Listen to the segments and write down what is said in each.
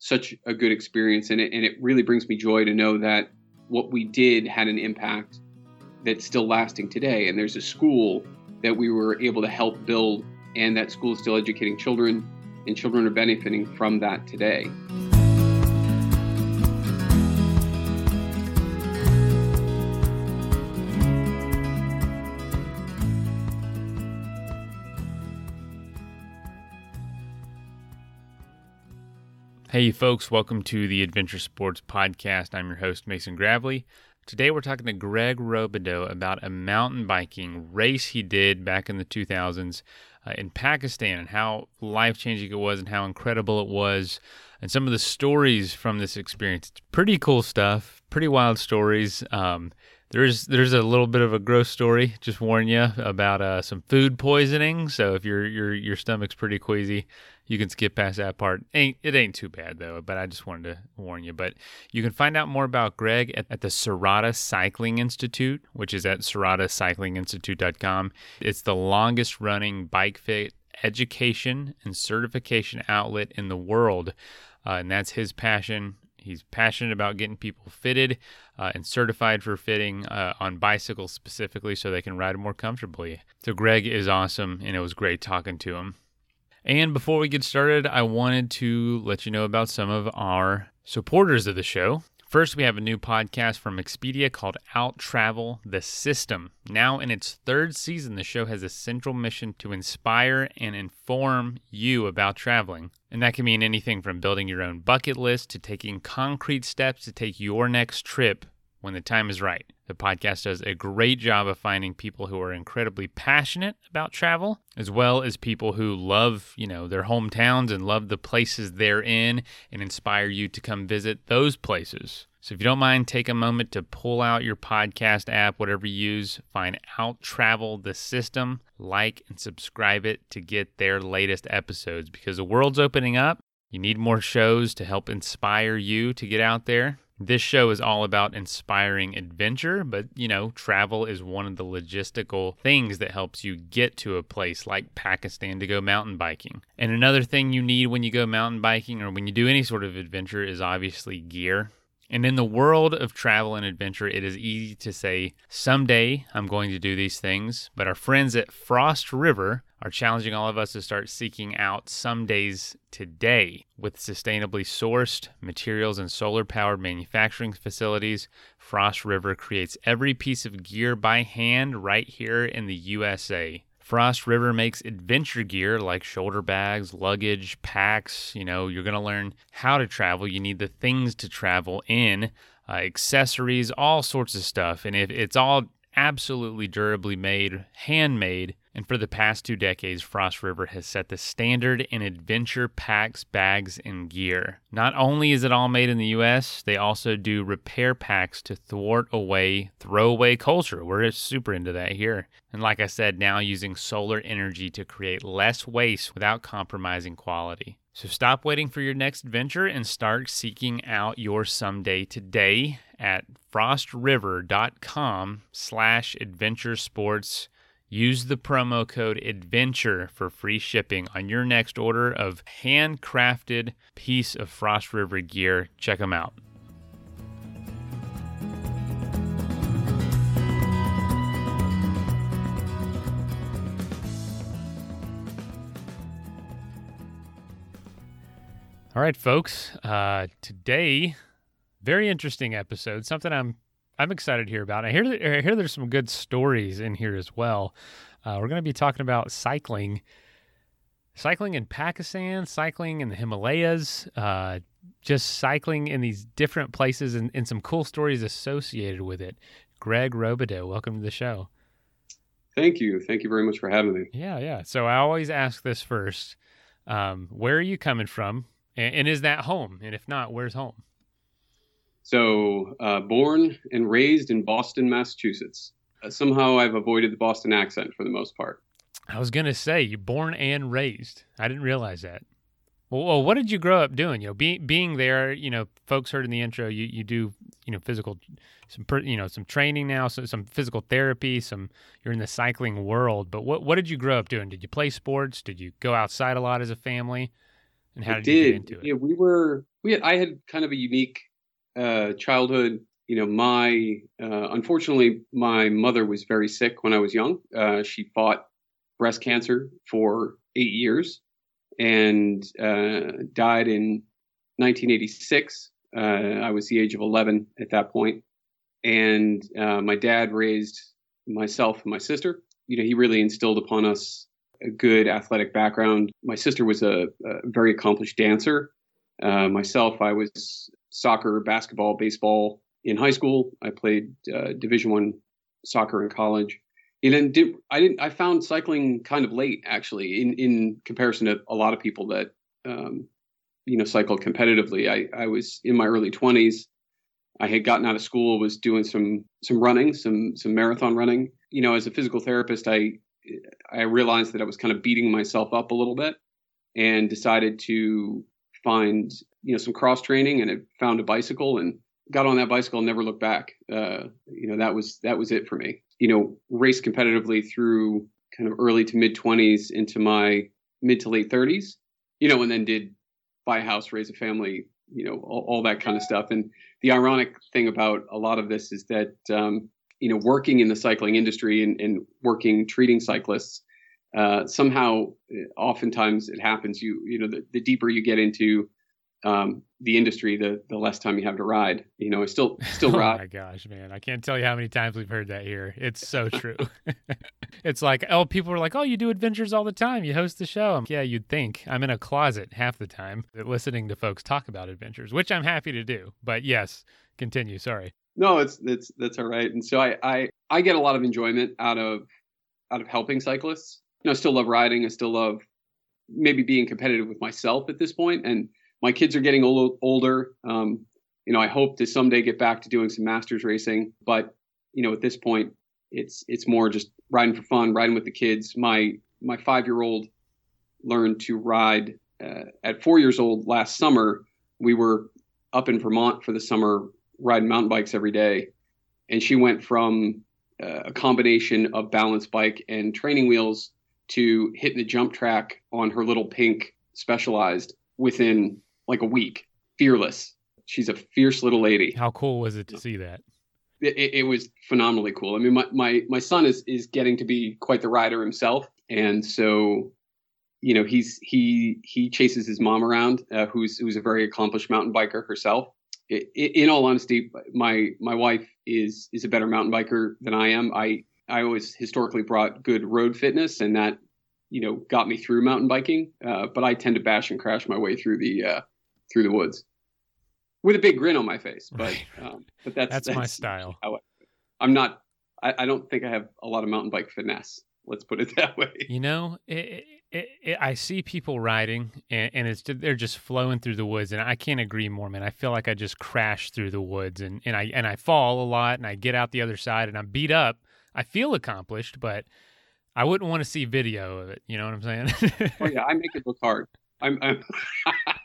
such a good experience, and it, and it really brings me joy to know that what we did had an impact that's still lasting today. And there's a school that we were able to help build, and that school is still educating children, and children are benefiting from that today. Hey, folks, welcome to the Adventure Sports Podcast. I'm your host, Mason Gravely. Today, we're talking to Greg Robideau about a mountain biking race he did back in the 2000s uh, in Pakistan and how life changing it was and how incredible it was, and some of the stories from this experience. It's pretty cool stuff, pretty wild stories. Um, there's there's a little bit of a gross story. Just warn you about uh, some food poisoning. So if your your your stomach's pretty queasy, you can skip past that part. Ain't it ain't too bad though. But I just wanted to warn you. But you can find out more about Greg at, at the Serotta Cycling Institute, which is at serottacyclinginstitute.com. It's the longest running bike fit education and certification outlet in the world, uh, and that's his passion He's passionate about getting people fitted uh, and certified for fitting uh, on bicycles specifically so they can ride more comfortably. So, Greg is awesome, and it was great talking to him. And before we get started, I wanted to let you know about some of our supporters of the show. First, we have a new podcast from Expedia called Out Travel the System. Now, in its third season, the show has a central mission to inspire and inform you about traveling. And that can mean anything from building your own bucket list to taking concrete steps to take your next trip when the time is right. The podcast does a great job of finding people who are incredibly passionate about travel, as well as people who love, you know, their hometowns and love the places they're in and inspire you to come visit those places. So if you don't mind, take a moment to pull out your podcast app, whatever you use, find Out Travel the System, like and subscribe it to get their latest episodes because the world's opening up. You need more shows to help inspire you to get out there. This show is all about inspiring adventure, but you know, travel is one of the logistical things that helps you get to a place like Pakistan to go mountain biking. And another thing you need when you go mountain biking or when you do any sort of adventure is obviously gear. And in the world of travel and adventure, it is easy to say, someday I'm going to do these things. But our friends at Frost River are challenging all of us to start seeking out some days today with sustainably sourced materials and solar powered manufacturing facilities. Frost River creates every piece of gear by hand right here in the USA. Frost River makes adventure gear like shoulder bags, luggage, packs. You know, you're going to learn how to travel. You need the things to travel in, uh, accessories, all sorts of stuff. And if it's all absolutely durably made, handmade, and for the past two decades, Frost River has set the standard in adventure packs, bags, and gear. Not only is it all made in the US, they also do repair packs to thwart away throwaway culture. We're super into that here. And like I said, now using solar energy to create less waste without compromising quality. So stop waiting for your next adventure and start seeking out your someday today at frostriver.com slash adventure sports Use the promo code ADVENTURE for free shipping on your next order of handcrafted piece of Frost River gear. Check them out. All right, folks. Uh, today, very interesting episode. Something I'm I'm excited to hear about. I hear that, I hear there's some good stories in here as well. Uh, we're going to be talking about cycling, cycling in Pakistan, cycling in the Himalayas, uh, just cycling in these different places, and, and, some cool stories associated with it. Greg Robideau, welcome to the show. Thank you. Thank you very much for having me. Yeah, yeah. So I always ask this first: um, Where are you coming from, and, and is that home? And if not, where's home? So, uh, born and raised in Boston, Massachusetts. Uh, somehow I've avoided the Boston accent for the most part. I was going to say, you born and raised. I didn't realize that. Well, well, what did you grow up doing? You know, being being there, you know, folks heard in the intro, you, you do, you know, physical, some, you know, some training now, so some physical therapy, some, you're in the cycling world. But what, what did you grow up doing? Did you play sports? Did you go outside a lot as a family? And how did, did. you get into it? Yeah, we were we had, I had kind of a unique uh, childhood. You know, my uh, unfortunately my mother was very sick when I was young. Uh, she fought breast cancer for eight years and uh, died in 1986. Uh, I was the age of 11 at that point, and my dad raised myself and my sister. You know, he really instilled upon us a good athletic background. My sister was a, a very accomplished dancer. Uh, myself, I was soccer, basketball, baseball in high school. I played uh, Division One soccer in college. And then did, I didn't. I found cycling kind of late, actually, in in comparison to a lot of people that um, you know cycled competitively. I I was in my early twenties. I had gotten out of school, was doing some some running, some some marathon running. You know, as a physical therapist, I I realized that I was kind of beating myself up a little bit, and decided to find you know some cross training, and I found a bicycle and got on that bicycle and never looked back. Uh, you know, that was that was it for me. You know, raced competitively through kind of early to mid twenties into my mid to late thirties. You know, and then did buy a house, raise a family, you know, all, all, that kind of stuff. And the ironic thing about a lot of this is that, um, you know, working in the cycling industry and, and working treating cyclists, uh, somehow, oftentimes it happens. You, you know, the, the deeper you get into um, the industry, the the less time you have to ride. You know, I still still ride. oh my gosh, man! I can't tell you how many times we've heard that here. It's so true. it's like, oh, people are like, oh, you do adventures all the time. You host the show. I'm, yeah, you'd think I'm in a closet half the time listening to folks talk about adventures, which I'm happy to do. But yes, continue. Sorry. No, it's that's that's all right. And so I I I get a lot of enjoyment out of out of helping cyclists. You know, I still love riding. I still love maybe being competitive with myself at this point and my kids are getting old, older. Um, you know, I hope to someday get back to doing some masters racing, but you know, at this point, it's it's more just riding for fun, riding with the kids. My my five year old learned to ride uh, at four years old last summer. We were up in Vermont for the summer, riding mountain bikes every day, and she went from uh, a combination of balance bike and training wheels to hitting the jump track on her little pink specialized within like a week. Fearless. She's a fierce little lady. How cool was it to see that? It, it, was phenomenally cool. I mean, my, my, my son is, is getting to be quite the rider himself. And so, you know, he's, he, he chases his mom around, uh, who's, who's a very accomplished mountain biker herself. It, it, in all honesty, my, my wife is, is a better mountain biker than I am. I, I always historically brought good road fitness and that, you know, got me through mountain biking. Uh, but I tend to bash and crash my way through the, uh, through the woods with a big grin on my face. But um, but that's, that's, that's my style. I, am not. I, I, don't think I have a lot of mountain bike finesse. Let's put it that way. You know, it, it, it, I see people riding, and, and, it's they're just flowing through the woods, and I can't agree more, man. I feel like I just crash through the woods, and, and I and I fall a lot, and I get out the other side, and I'm beat up. I feel accomplished, but I wouldn't want to see video of it. You know what I'm saying? oh yeah, I make it look hard. I'm, I'm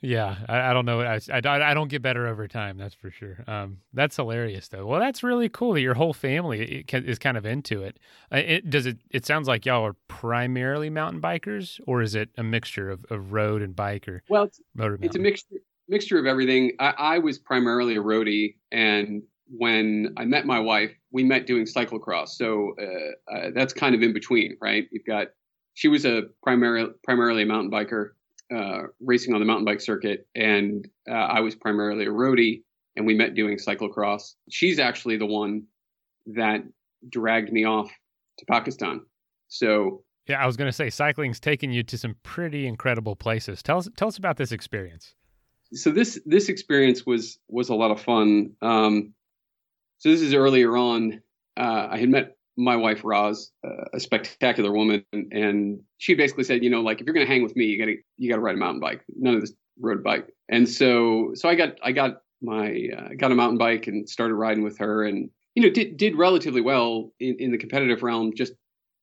yeah, I, I, don't know. I, I, I, don't get better over time. That's for sure. Um, that's hilarious, though. Well, that's really cool that your whole family is kind of into it. Uh, it. Does it? It sounds like y'all are primarily mountain bikers, or is it a mixture of, of road and bike or well, it's, motor? It's a mixture mixture of everything. I, I was primarily a roadie, and when I met my wife, we met doing cyclocross. So uh, uh, that's kind of in between, right? You've got she was a primary, primarily a mountain biker, uh, racing on the mountain bike circuit, and uh, I was primarily a roadie, and we met doing cyclocross. She's actually the one that dragged me off to Pakistan. So yeah, I was going to say cycling's taken you to some pretty incredible places. Tell us tell us about this experience. So this this experience was was a lot of fun. Um, so this is earlier on. Uh, I had met my wife Roz, uh, a spectacular woman, and she basically said, you know, like if you're going to hang with me, you got to you got to ride a mountain bike, none of this road bike. And so so I got I got my uh, got a mountain bike and started riding with her, and you know did did relatively well in, in the competitive realm just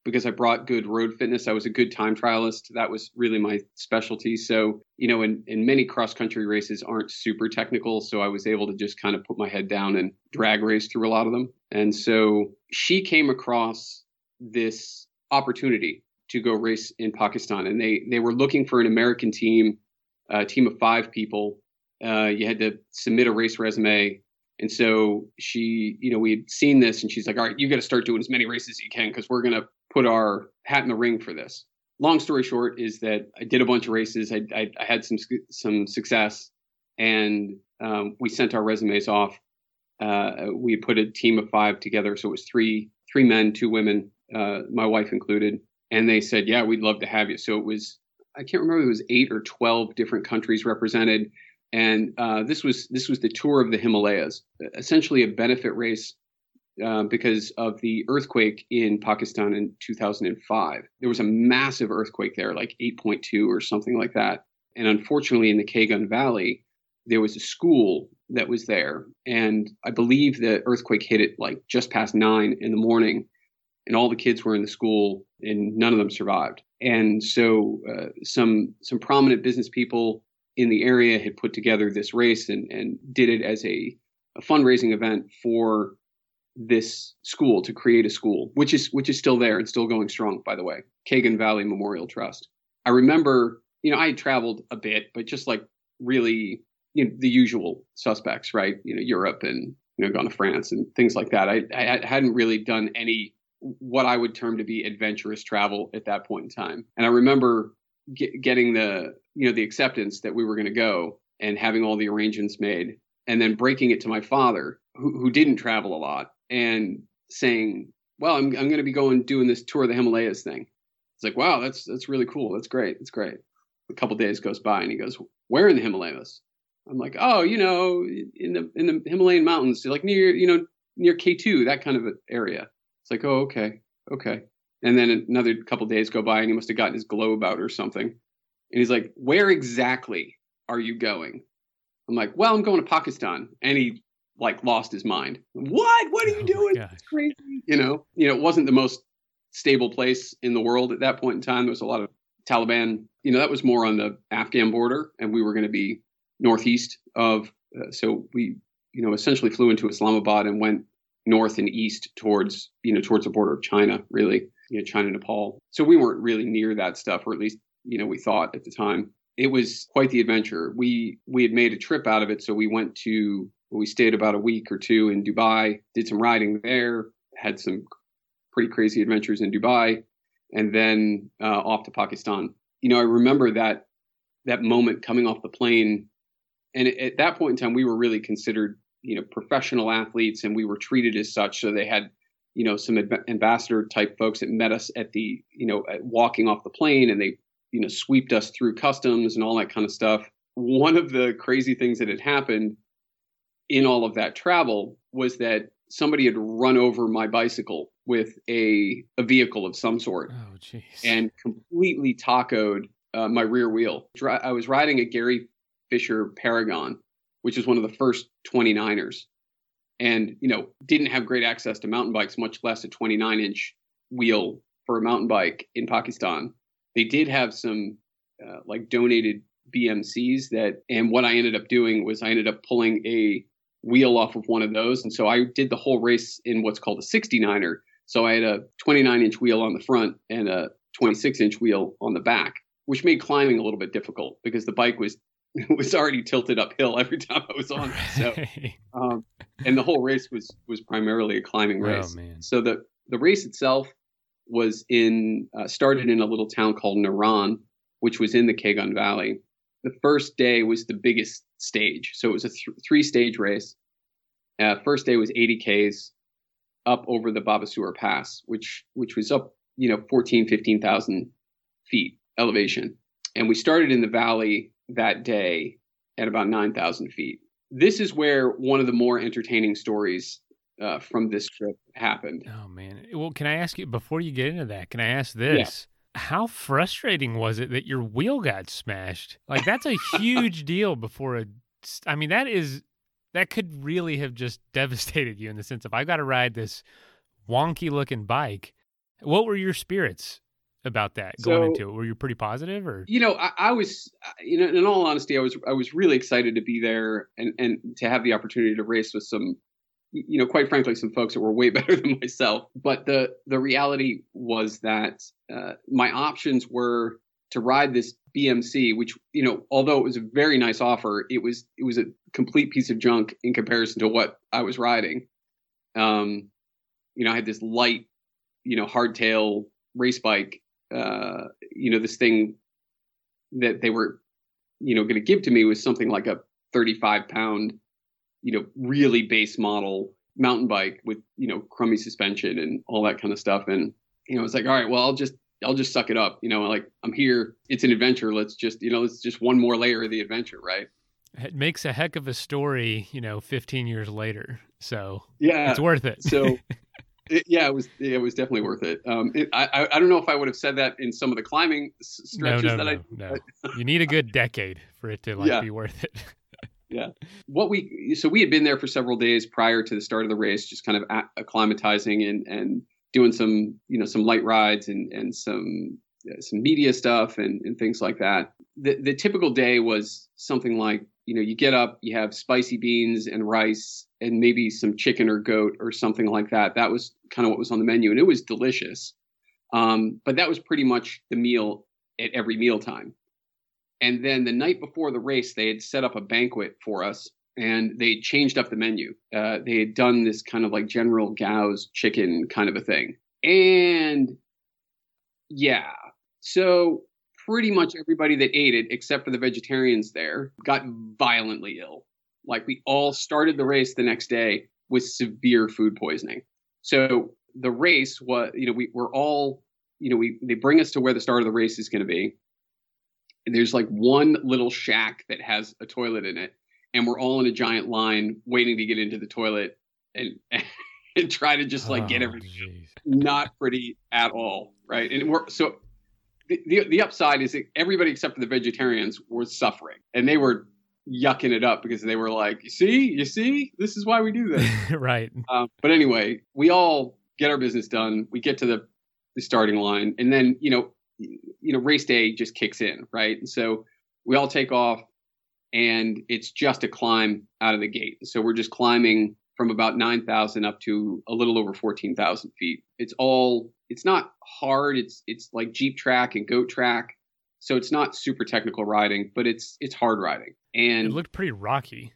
because I brought good road fitness. I was a good time trialist. That was really my specialty. So, you know, in, in many cross country races aren't super technical. So I was able to just kind of put my head down and drag race through a lot of them. And so she came across this opportunity to go race in Pakistan, and they they were looking for an American team, a team of five people. Uh, you had to submit a race resume, and so she, you know, we had seen this, and she's like, "All right, you got to start doing as many races as you can because we're gonna put our hat in the ring for this." Long story short is that I did a bunch of races. I I, I had some some success, and um, we sent our resumes off. Uh, we put a team of five together, so it was three three men, two women, uh, my wife included, and they said, "Yeah, we'd love to have you." So it was I can't remember it was eight or twelve different countries represented, and uh, this was this was the tour of the Himalayas, essentially a benefit race uh, because of the earthquake in Pakistan in 2005. There was a massive earthquake there, like 8.2 or something like that, and unfortunately, in the Kaghan Valley, there was a school that was there, and I believe the earthquake hit it like just past nine in the morning and all the kids were in the school and none of them survived. And so uh, some some prominent business people in the area had put together this race and, and did it as a, a fundraising event for this school to create a school, which is which is still there and still going strong, by the way. Kaghan Valley Memorial Trust. I remember, you know, I had traveled a bit, but just like really you know, the usual suspects, right? You know, Europe and you know, gone to France and things like that. I, I hadn't really done any what I would term to be adventurous travel at that point in time. And I remember get, getting the you know the acceptance that we were going to go and having all the arrangements made, and then breaking it to my father, who, who didn't travel a lot, and saying, "Well, I'm I'm going to be going doing this tour of the Himalayas thing." It's like, "Wow, that's that's really cool. That's great. That's great." A couple days goes by, and he goes, "Where in the Himalayas?" I'm like, "Oh, you know, in the in the Himalayan mountains, like near you know near K2, that kind of area." It's like, oh, okay, okay. And then another couple days go by, and he must have gotten his globe out or something. And he's like, where exactly are you going? I'm like, well, I'm going to Pakistan. And he like lost his mind. What? What are you oh doing? It's crazy. You know, you know, it wasn't the most stable place in the world at that point in time. There was a lot of Taliban. You know, that was more on the Afghan border, and we were going to be northeast of. Uh, so we, you know, essentially flew into Islamabad and went north and east towards you know towards the border of China, really, you know, China Nepal. So we weren't really near that stuff, or at least you know we thought at the time. It was quite the adventure. We we had made a trip out of it, so we went to we stayed about a week or two in Dubai, did some riding there, had some pretty crazy adventures in Dubai, and then uh, off to Pakistan. You know, I remember that that moment coming off the plane, and at that point in time, we were really considered you know professional athletes and we were treated as such. So they had you know some ambassador type folks that met us at the you know walking off the plane and they you know swept us through customs and all that kind of stuff. One of the crazy things that had happened in all of that travel was that somebody had run over my bicycle with a a vehicle of some sort oh, and completely tacoed uh, my rear wheel. I was riding a gary fisher paragon which is one of the first 29ers, and you know didn't have great access to mountain bikes, much less a 29 inch wheel for a mountain bike in Pakistan. They did have some uh, like donated BMCs that, and what I ended up doing was I ended up pulling a wheel off of one of those, and so I did the whole race in what's called a 69er. So I had a 29 inch wheel on the front and a 26 inch wheel on the back, which made climbing a little bit difficult because the bike was was already tilted uphill every time I was on it. So, um, and the whole race was was primarily a climbing oh, race. Oh, so the the race itself was in uh, started in a little town called Naran, which was in the Kaghan Valley. The first day was the biggest stage, so it was a th- three stage race. Uh, first day was 80 k's up over the Babusar Pass, which which was up you know 14 15,000 feet elevation, and we started in the valley that day at about 9,000 feet. This is where one of the more entertaining stories uh, from this trip happened. Oh, man. Well, can I ask you, before you get into that, can I ask this? Yeah. How frustrating was it that your wheel got smashed? Like, that's a huge deal before a. I mean, that is. That could really have just devastated you in the sense of I got to ride this wonky looking bike. What were your spirits about that going so, into it? Were you pretty positive, or you know, I, I, was, you know, in all honesty, I was, I was really excited to be there and and to have the opportunity to race with some you know, quite frankly, some folks that were way better than myself. But the the reality was that uh, my options were to ride this BMC, which you know, although it was a very nice offer, it was it was a complete piece of junk in comparison to what I was riding. Um, you know, I had this light, you know, hardtail race bike. Uh, you know, this thing that they were, you know, going to give to me was something like a 35 pound, you know, really base model mountain bike with you know crummy suspension and all that kind of stuff. And you know, it's like, all right, well, I'll just I'll just suck it up. You know, like I'm here. It's an adventure. Let's just, you know, it's just one more layer of the adventure, right? It makes a heck of a story, you know, 15 years later. So yeah, it's worth it. so it, yeah, it was it was definitely worth it. Um, it, I I don't know if I would have said that in some of the climbing stretches no, no, that no, I. No, you need a good decade for it to like yeah. be worth it. yeah, what we so we had been there for several days prior to the start of the race, just kind of acclimatizing and and doing some you know some light rides and and some some media stuff and, and things like that. The the typical day was something like you know you get up, you have spicy beans and rice and maybe some chicken or goat or something like that. That was kind of what was on the menu, and it was delicious. Um, but that was pretty much the meal at every meal time. And then the night before the race, they had set up a banquet for us and they changed up the menu. Uh, they had done this kind of like General Gao's chicken kind of a thing. And yeah, so pretty much everybody that ate it, except for the vegetarians there, got violently ill. Like we all started the race the next day with severe food poisoning. So the race was, you know, we were all, you know, we they bring us to where the start of the race is going to be. And there's like one little shack that has a toilet in it and we're all in a giant line waiting to get into the toilet and and try to just like oh, get everything. Geez. Not pretty at all, right? And we're so the, the, the upside is that everybody except for the vegetarians were suffering, and they were yucking it up because they were like, "You see, you see, this is why we do this." right. Um, but anyway, we all get our business done. We get to the the starting line, and then you know, you know, race day just kicks in, right? And so we all take off and it's just a climb out of the gate. So we're just climbing from about 9,000 up to a little over 14,000 feet. It's all, it's not hard. It's, it's like Jeep track and goat track. So it's not super technical riding, but it's, it's hard riding. And it looked pretty rocky.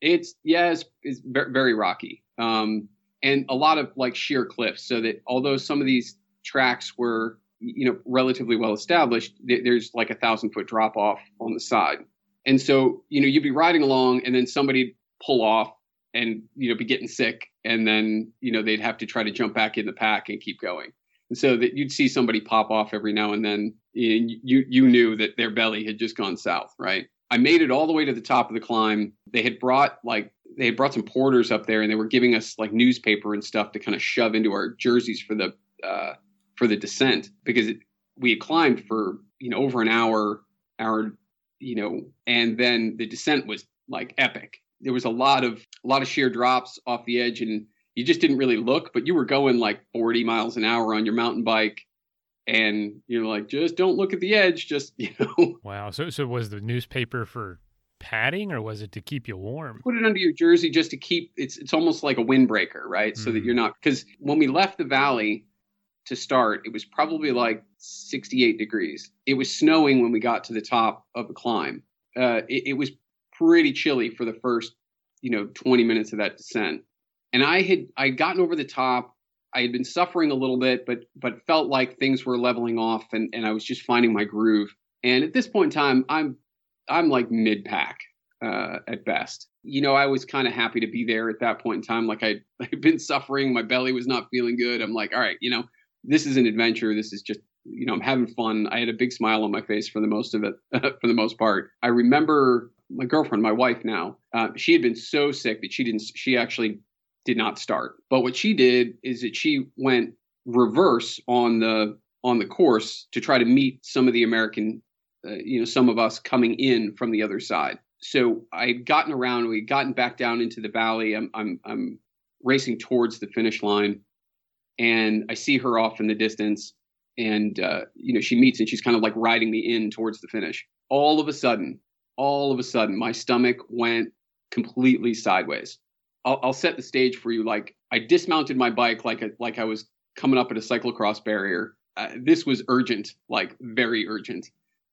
It's, yeah, it's, it's very rocky. Um, and a lot of like sheer cliffs. So that although some of these tracks were, you know, relatively well established, there's like a thousand foot drop off on the side. And so, you know, you'd be riding along and then somebody pull off and, you know, be getting sick. And then, you know, they'd have to try to jump back in the pack and keep going. So that you'd see somebody pop off every now and then and you, you knew that their belly had just gone south, right? I made it all the way to the top of the climb. They had brought like, they had brought some porters up there and they were giving us like newspaper and stuff to kind of shove into our jerseys for the, uh, for the descent because it, we had climbed for, you know, over an hour, hour you know, and then the descent was like epic. There was a lot of a lot of sheer drops off the edge, and you just didn't really look, but you were going like 40 miles an hour on your mountain bike, and you're like, just don't look at the edge, just you know. Wow. So so was the newspaper for padding or was it to keep you warm? Put it under your jersey just to keep it's it's almost like a windbreaker, right? So mm. that you're not because when we left the valley, to start, it was probably like 68 degrees. It was snowing when we got to the top of the climb. Uh, it, it, was pretty chilly for the first, you know, 20 minutes of that descent. And I had I had gotten over the top. I had been suffering a little bit, but but felt like things were leveling off, and and I was just finding my groove. And at this point in time, I'm I'm like mid pack uh, at best. You know, I was kind of happy to be there at that point in time. Like I I'd been suffering, my belly was not feeling good. I'm like, all right, you know, this is an adventure. This is just you know I'm having fun. I had a big smile on my face for the most of it for the most part. I remember my girlfriend, my wife now. Uh, she had been so sick that she didn't. She actually did not start. But what she did is that she went reverse on the on the course to try to meet some of the American, uh, you know, some of us coming in from the other side. So I had gotten around. We had gotten back down into the valley. I'm I'm I'm racing towards the finish line and I see her off in the distance, and uh, you know she meets and she's kind of like riding me in towards the finish. All of a sudden, all of a sudden, my stomach went completely sideways. I'll, I'll set the stage for you. Like I dismounted my bike like a, like I was coming up at a cyclocross barrier. Uh, this was urgent, like very urgent.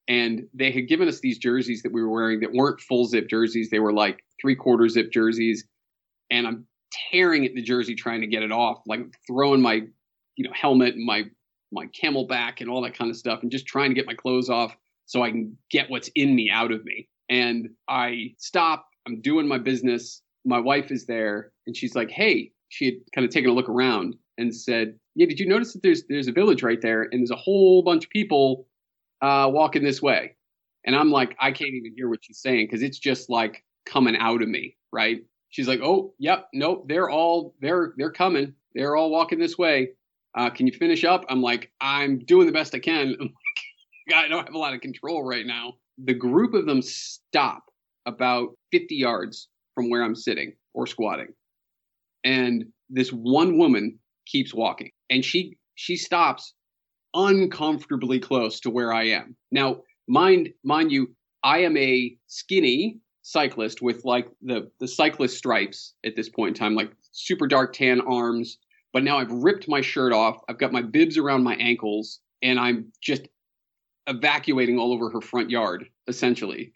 And they had given us these jerseys that we were wearing that weren't full zip jerseys. They were like three quarter zip jerseys. And I'm tearing at the jersey trying to get it off, like throwing my, you know, helmet and my my CamelBak and all that kind of stuff, and just trying to get my clothes off so I can get what's in me out of me. And I stop. I'm doing my business. My wife is there, and she's like, "Hey." She had kind of taken a look around and said, "Yeah, did you notice that there's there's a village right there, and there's a whole bunch of people uh, walking this way?" And I'm like, I can't even hear what she's saying because it's just like coming out of me, right? She's like, "Oh, yep, nope, they're all they're they're coming. They're all walking this way. Uh, can you finish up?" I'm like, "I'm doing the best I can." Like, I don't have a lot of control right now. The group of them stop about 50 yards from where I'm sitting or squatting, and this one woman keeps walking, and she she stops uncomfortably close to where I am. Now, mind mind you, I am a skinny cyclist with like the the cyclist stripes at this point in time, like super dark tan arms. But now I've ripped my shirt off. I've got my bibs around my ankles, and I'm just evacuating all over her front yard, essentially.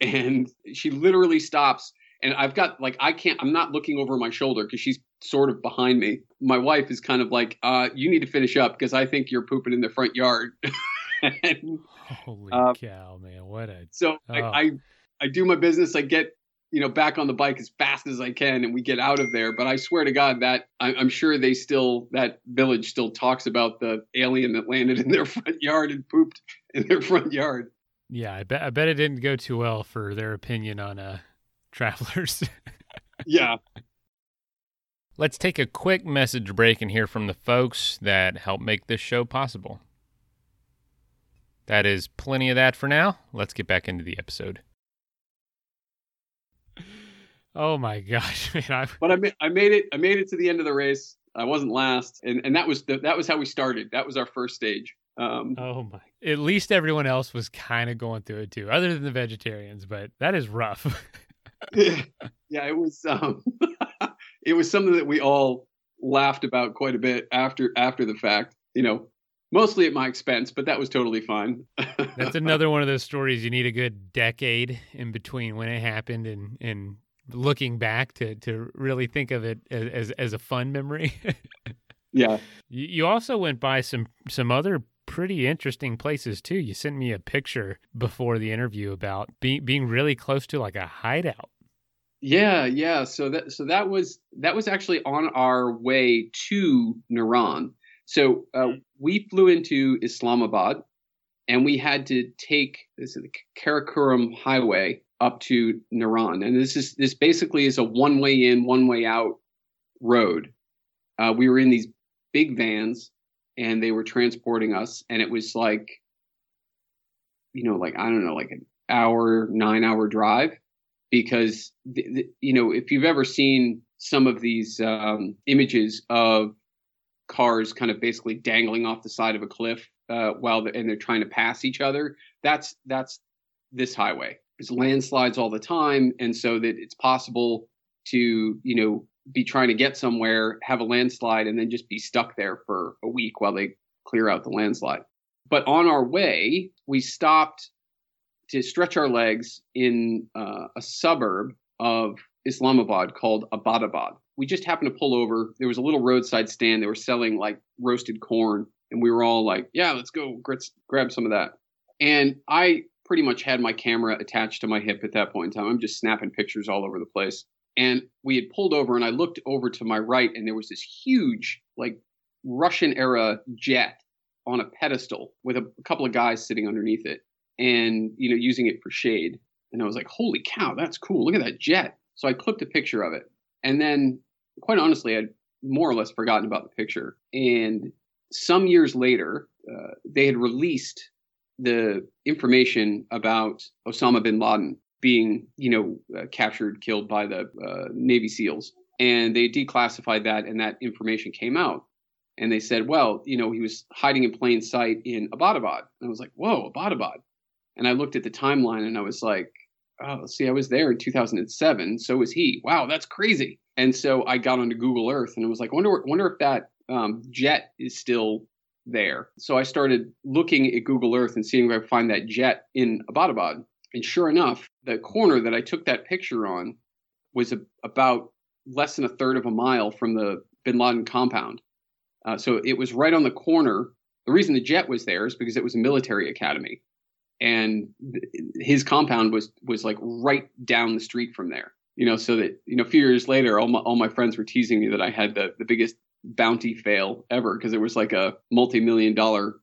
And she literally stops, and I've got like I can't. I'm not looking over my shoulder because she's sort of behind me. My wife is kind of like, uh, "You need to finish up because I think you're pooping in the front yard." and, Holy uh, cow, man! What a so oh. I, I I do my business. I get you know back on the bike as fast as I can, and we get out of there. But I swear to God that I, I'm sure they still that village still talks about the alien that landed in their front yard and pooped in their front yard. Yeah, I bet I bet it didn't go too well for their opinion on uh travelers. yeah. Let's take a quick message break and hear from the folks that help make this show possible. That is plenty of that for now. Let's get back into the episode. Oh my gosh, man! I... But I, ma- I made it. I made it to the end of the race. I wasn't last, and and that was the, that was how we started. That was our first stage. Um, oh my! At least everyone else was kind of going through it too, other than the vegetarians. But that is rough. Yeah, it was. Um, it was something that we all laughed about quite a bit after after the fact. You know, mostly at my expense, but that was totally fine. That's another one of those stories you need a good decade in between when it happened and and looking back to to really think of it as as, as a fun memory. yeah. You, you also went by some some other pretty interesting places too. You sent me a picture before the interview about being being really close to like a hideout. Yeah, yeah. So that so that was that was actually on our way to Naran. So uh, we flew into Islamabad, and we had to take this is the Karakoram Highway up to Naran, and this is this basically is a one way in, one way out road. Uh, we were in these big vans, and they were transporting us, and it was like, you know, like I don't know, like an hour, nine hour drive, because the, the, you know if you've ever seen some of these um, images of cars kind of basically dangling off the side of a cliff uh, while they're, and they're trying to pass each other, that's that's this highway. There's landslides all the time, and so that it's possible to you know be trying to get somewhere, have a landslide, and then just be stuck there for a week while they clear out the landslide. But on our way, we stopped to stretch our legs in uh, a suburb of Islamabad called Abbottabad. We just happened to pull over. There was a little roadside stand. They were selling like roasted corn, and we were all like, "Yeah, let's go grab some of that." And I pretty much had my camera attached to my hip at that point in time. I'm just snapping pictures all over the place. And we had pulled over, and I looked over to my right, and there was this huge, like Russian era jet on a pedestal with a, a couple of guys sitting underneath it and, you know, using it for shade. And I was like, holy cow, that's cool. Look at that jet. So I clipped a picture of it. And then, quite honestly, I'd more or less forgotten about the picture. And some years later, uh, they had released the information about Osama bin Laden being, you know, uh, captured, killed by the uh, Navy SEALs, and they declassified that, and that information came out. And they said, well, you know, he was hiding in plain sight in Abbottabad. And I was like, whoa, Abbottabad. And I looked at the timeline, and I was like, oh, see, I was there in 2007. So was he. Wow, that's crazy. And so I got onto Google Earth and I was like, wonder, wonder if that um, jet is still there. So I started looking at Google Earth and seeing if I could find that jet in Abbottabad. And sure enough, the corner that I took that picture on was a, about less than a third of a mile from the Bin Laden compound. Uh, so it was right on the corner. The reason the jet was there is because it was a military academy, and th- his compound was was like right down the street from there. You know, so that you know, a few years later, all my all my friends were teasing me that I had the the biggest bounty fail ever because it was like a multi million dollar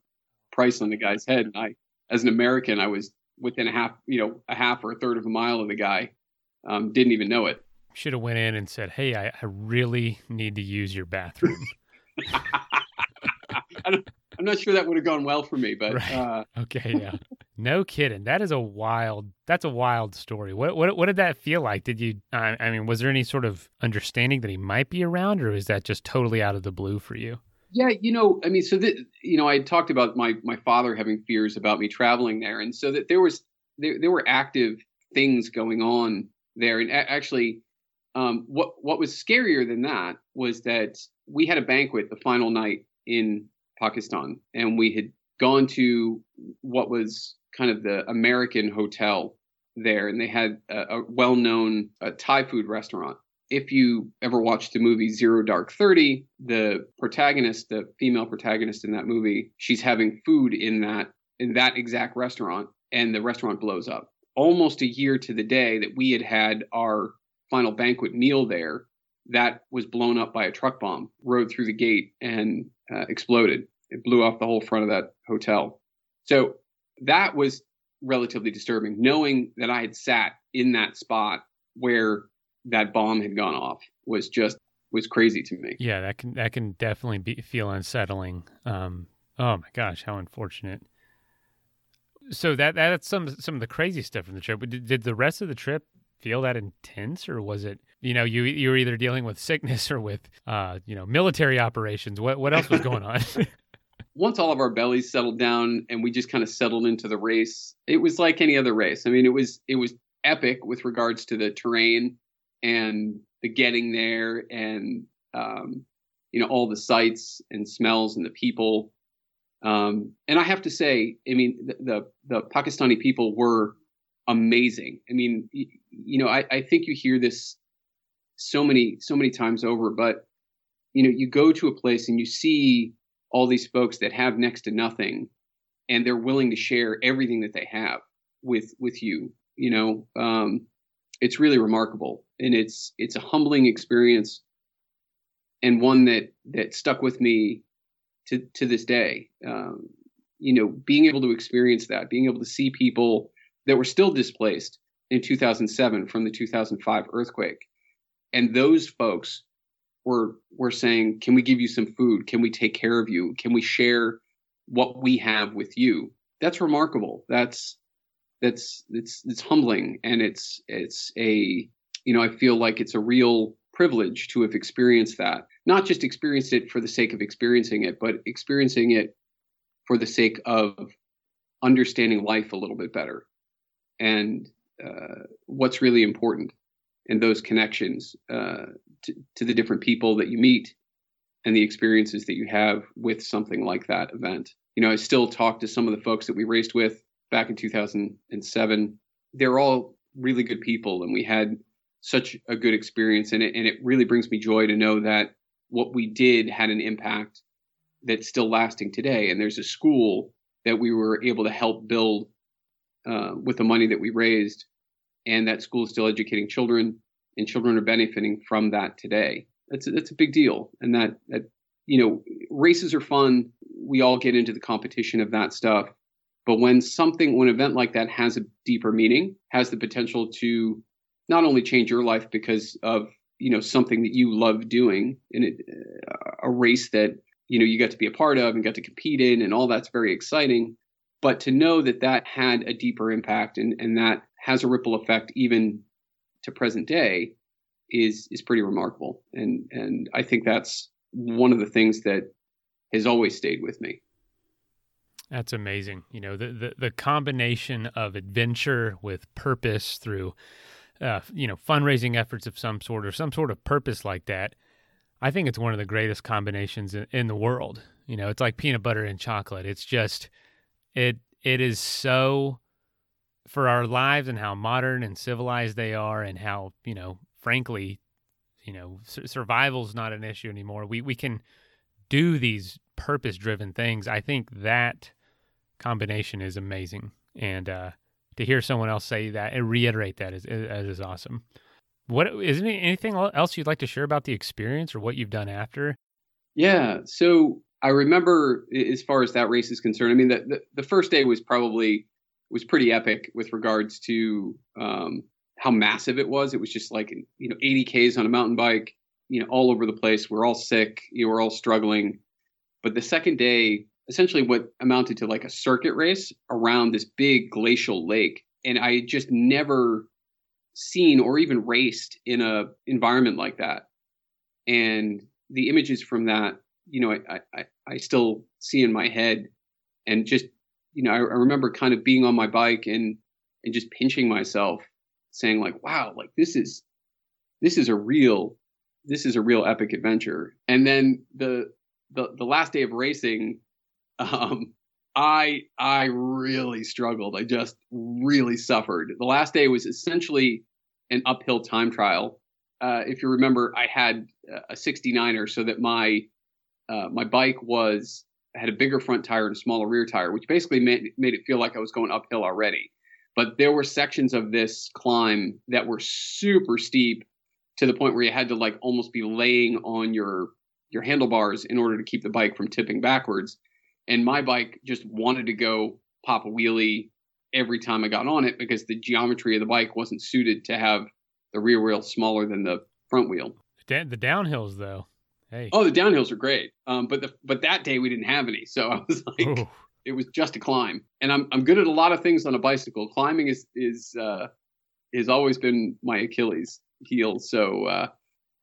price on the guy's head, and I, as an American, I was within a half, you know, a half or a third of a mile of the guy. Um, didn't even know it. Should have went in and said, "Hey, I, I really need to use your bathroom." I'm not sure that would have gone well for me, but right. uh... okay, yeah, no kidding. That is a wild. That's a wild story. What what what did that feel like? Did you? I, I mean, was there any sort of understanding that he might be around, or is that just totally out of the blue for you? Yeah, you know, I mean, so that you know, I talked about my my father having fears about me traveling there, and so that there was there there were active things going on there, and actually, um, what what was scarier than that was that we had a banquet the final night in Pakistan, and we had gone to what was kind of the American hotel there, and they had a, a well-known uh, Thai food restaurant. If you ever watched the movie Zero Dark Thirty, the protagonist, the female protagonist in that movie, she's having food in that in that exact restaurant, and the restaurant blows up. Almost a year to the day that we had had our final banquet meal there, that was blown up by a truck bomb, rode through the gate, and uh, exploded. It blew off the whole front of that hotel. So that was relatively disturbing, knowing that I had sat in that spot where that bomb had gone off was just was crazy to me. Yeah, that can that can definitely be feel unsettling. Um, oh my gosh, how unfortunate. So that that's some some of the crazy stuff from the trip. Did, did the rest of the trip feel that intense, or was it you know you you were either dealing with sickness or with uh, you know military operations? What what else was going on? once all of our bellies settled down and we just kind of settled into the race, it was like any other race. I mean, it was it was epic with regards to the terrain and the getting there and um, you know all the sights and smells and the people. Um, and I have to say, I mean, the, the, the Pakistani people were amazing. I mean, you, you know, I, I think you hear this so many so many times over, but you know, you go to a place and you see all these folks that have next to nothing and they're willing to share everything that they have with with you you know um, it's really remarkable and it's it's a humbling experience and one that that stuck with me to to this day um, you know being able to experience that being able to see people that were still displaced in 2007 from the 2005 earthquake and those folks we're we're saying, can we give you some food? Can we take care of you? Can we share what we have with you? That's remarkable. That's that's it's it's humbling and it's it's a you know I feel like it's a real privilege to have experienced that. Not just experienced it for the sake of experiencing it, but experiencing it for the sake of understanding life a little bit better and uh, what's really important and those connections uh, to, to the different people that you meet and the experiences that you have with something like that event. You know, I still talk to some of the folks that we raced with back in 2007. They're all really good people, and we had such a good experience. And it, and it really brings me joy to know that what we did had an impact that's still lasting today. And there's a school that we were able to help build uh, with the money that we raised and that school is still educating children, and children are benefiting from that today. That's a, that's a big deal, and that that you know races are fun. We all get into the competition of that stuff, but when something, when an event like that has a deeper meaning, has the potential to not only change your life because of you know something that you love doing in it, a race that you know you got to be a part of and got to compete in, and all that's very exciting. But to know that that had a deeper impact and, and that has a ripple effect even to present day is is pretty remarkable. And and I think that's one of the things that has always stayed with me. That's amazing. You know, the, the, the combination of adventure with purpose through, uh, you know, fundraising efforts of some sort or some sort of purpose like that. I think it's one of the greatest combinations in, in the world. You know, it's like peanut butter and chocolate. It's just, it, it is so for our lives and how modern and civilized they are and how, you know, frankly, you know, survival is not an issue anymore. We, we can do these purpose driven things. I think that combination is amazing. And uh, to hear someone else say that and reiterate that is, is, is awesome. What is there anything else you'd like to share about the experience or what you've done after? Yeah. So I remember as far as that race is concerned, I mean, the, the, the first day was probably was pretty epic with regards to um, how massive it was. It was just like, you know, 80 Ks on a mountain bike, you know, all over the place. We're all sick. You we're all struggling. But the second day, essentially what amounted to like a circuit race around this big glacial lake. And I just never seen or even raced in a environment like that. And the images from that, you know, I, I, I still see in my head and just, you know, I, I remember kind of being on my bike and, and just pinching myself saying like, wow, like this is, this is a real, this is a real epic adventure. And then the, the, the last day of racing, um, I I really struggled. I just really suffered. The last day was essentially an uphill time trial. Uh, if you remember, I had a 69er, so that my uh, my bike was had a bigger front tire and a smaller rear tire, which basically made made it feel like I was going uphill already. But there were sections of this climb that were super steep to the point where you had to like almost be laying on your your handlebars in order to keep the bike from tipping backwards and my bike just wanted to go pop a wheelie every time I got on it because the geometry of the bike wasn't suited to have the rear wheel smaller than the front wheel. The downhills, though, hey. Oh, the downhills are great, um, but the but that day we didn't have any, so I was like, Ooh. it was just a climb. And I'm I'm good at a lot of things on a bicycle. Climbing is is uh, has always been my Achilles heel. So uh,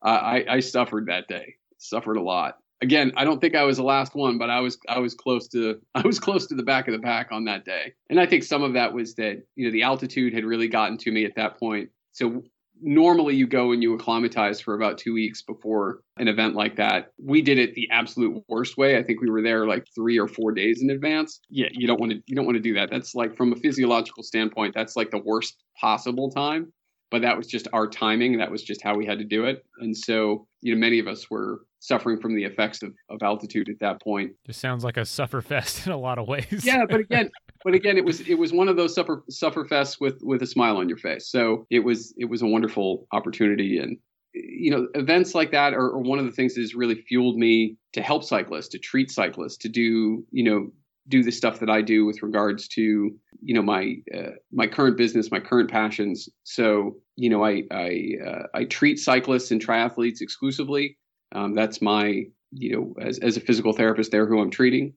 I I suffered that day, suffered a lot again, I don't think I was the last one, but I was I was close to I was close to the back of the pack on that day. And I think some of that was that, you know, the altitude had really gotten to me at that point. So normally you go and you acclimatize for about 2 weeks before an event like that. We did it the absolute worst way. I think we were there like 3 or 4 days in advance. Yeah, you don't want to you don't want to do that. That's like from a physiological standpoint, that's like the worst possible time but that was just our timing. That was just how we had to do it. And so, you know, many of us were suffering from the effects of, of altitude at that point. Just sounds like a suffer fest in a lot of ways. yeah, but again, but again, it was it was one of those suffer suffer fests with with a smile on your face. So it was it was a wonderful opportunity, and you know, events like that are, are one of the things that has really fueled me to help cyclists, to treat cyclists, to do you know do the stuff that I do with regards to you know my uh, my current business, my current passions. So you know, I I uh, I treat cyclists and triathletes exclusively. Um, that's my, you know, as, as a physical therapist there who I'm treating.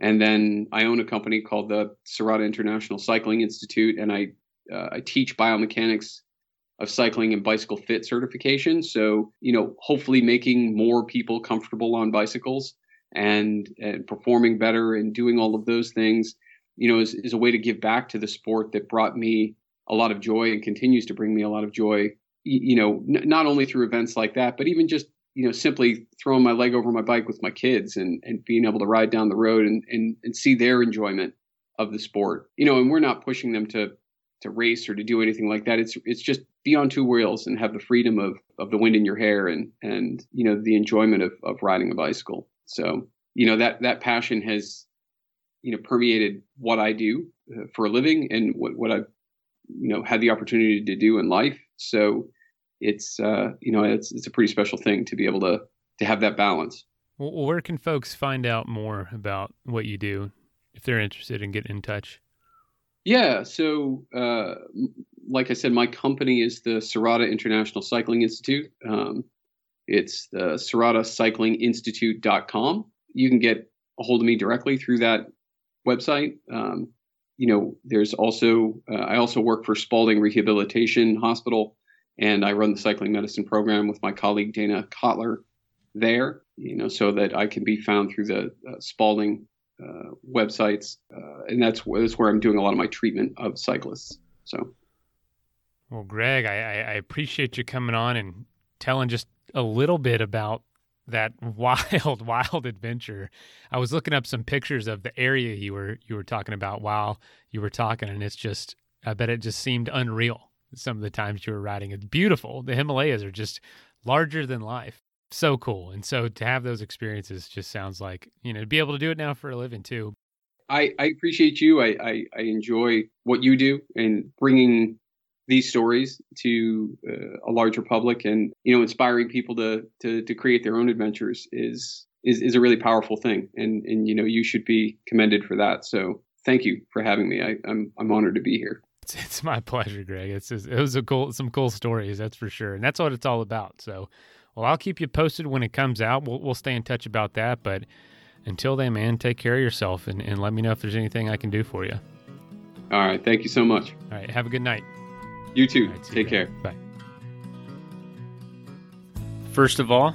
And then I own a company called the Serotta International Cycling Institute, and I uh, I teach biomechanics of cycling and bicycle fit certification. So you know, hopefully making more people comfortable on bicycles and and performing better and doing all of those things, you know, is, is a way to give back to the sport that brought me a lot of joy and continues to bring me a lot of joy. You know, n- not only through events like that, but even just you know, simply throwing my leg over my bike with my kids and, and being able to ride down the road and, and, and see their enjoyment of the sport. You know, and we're not pushing them to to race or to do anything like that. It's it's just be on two wheels and have the freedom of, of the wind in your hair and and you know the enjoyment of, of riding a bicycle. So you know that that passion has you know permeated what I do uh, for a living and what what I've you know had the opportunity to do in life. So it's uh, you know it's it's a pretty special thing to be able to to have that balance. Well, where can folks find out more about what you do if they're interested in getting in touch? Yeah, so uh, like I said, my company is the Serotta International Cycling Institute. Um, it's the serottacyclinginstitute.com. You can get a hold of me directly through that website. Um, you know, there's also uh, I also work for Spaulding Rehabilitation Hospital and I run the cycling medicine program with my colleague Dana Kotler there, you know, so that I can be found through the uh, Spaulding uh, websites, uh, and that's, that's where I'm doing a lot of my treatment of cyclists. So, well, Greg, I, I appreciate you coming on and telling just a little bit about that wild, wild adventure. I was looking up some pictures of the area you were you were talking about while you were talking, and it's just I bet it just seemed unreal. Some of the times you were riding, it's beautiful. The Himalayas are just larger than life. So cool, and so to have those experiences just sounds like you know to be able to do it now for a living too. I, I appreciate you. I, I, I enjoy what you do and bringing these stories to uh, a larger public and you know inspiring people to, to to create their own adventures is is is a really powerful thing and and you know you should be commended for that so thank you for having me I, I'm, I'm honored to be here it's, it's my pleasure greg. It's just, it was a cool some cool stories that's for sure. And that's what it's all about. So well i'll keep you posted when it comes out. We'll, we'll stay in touch about that. But until then man take care of yourself and, and let me know if there's anything i can do for you. All right. Thank you so much. All right. Have a good night. You too. Right, Take care. Bye. First of all,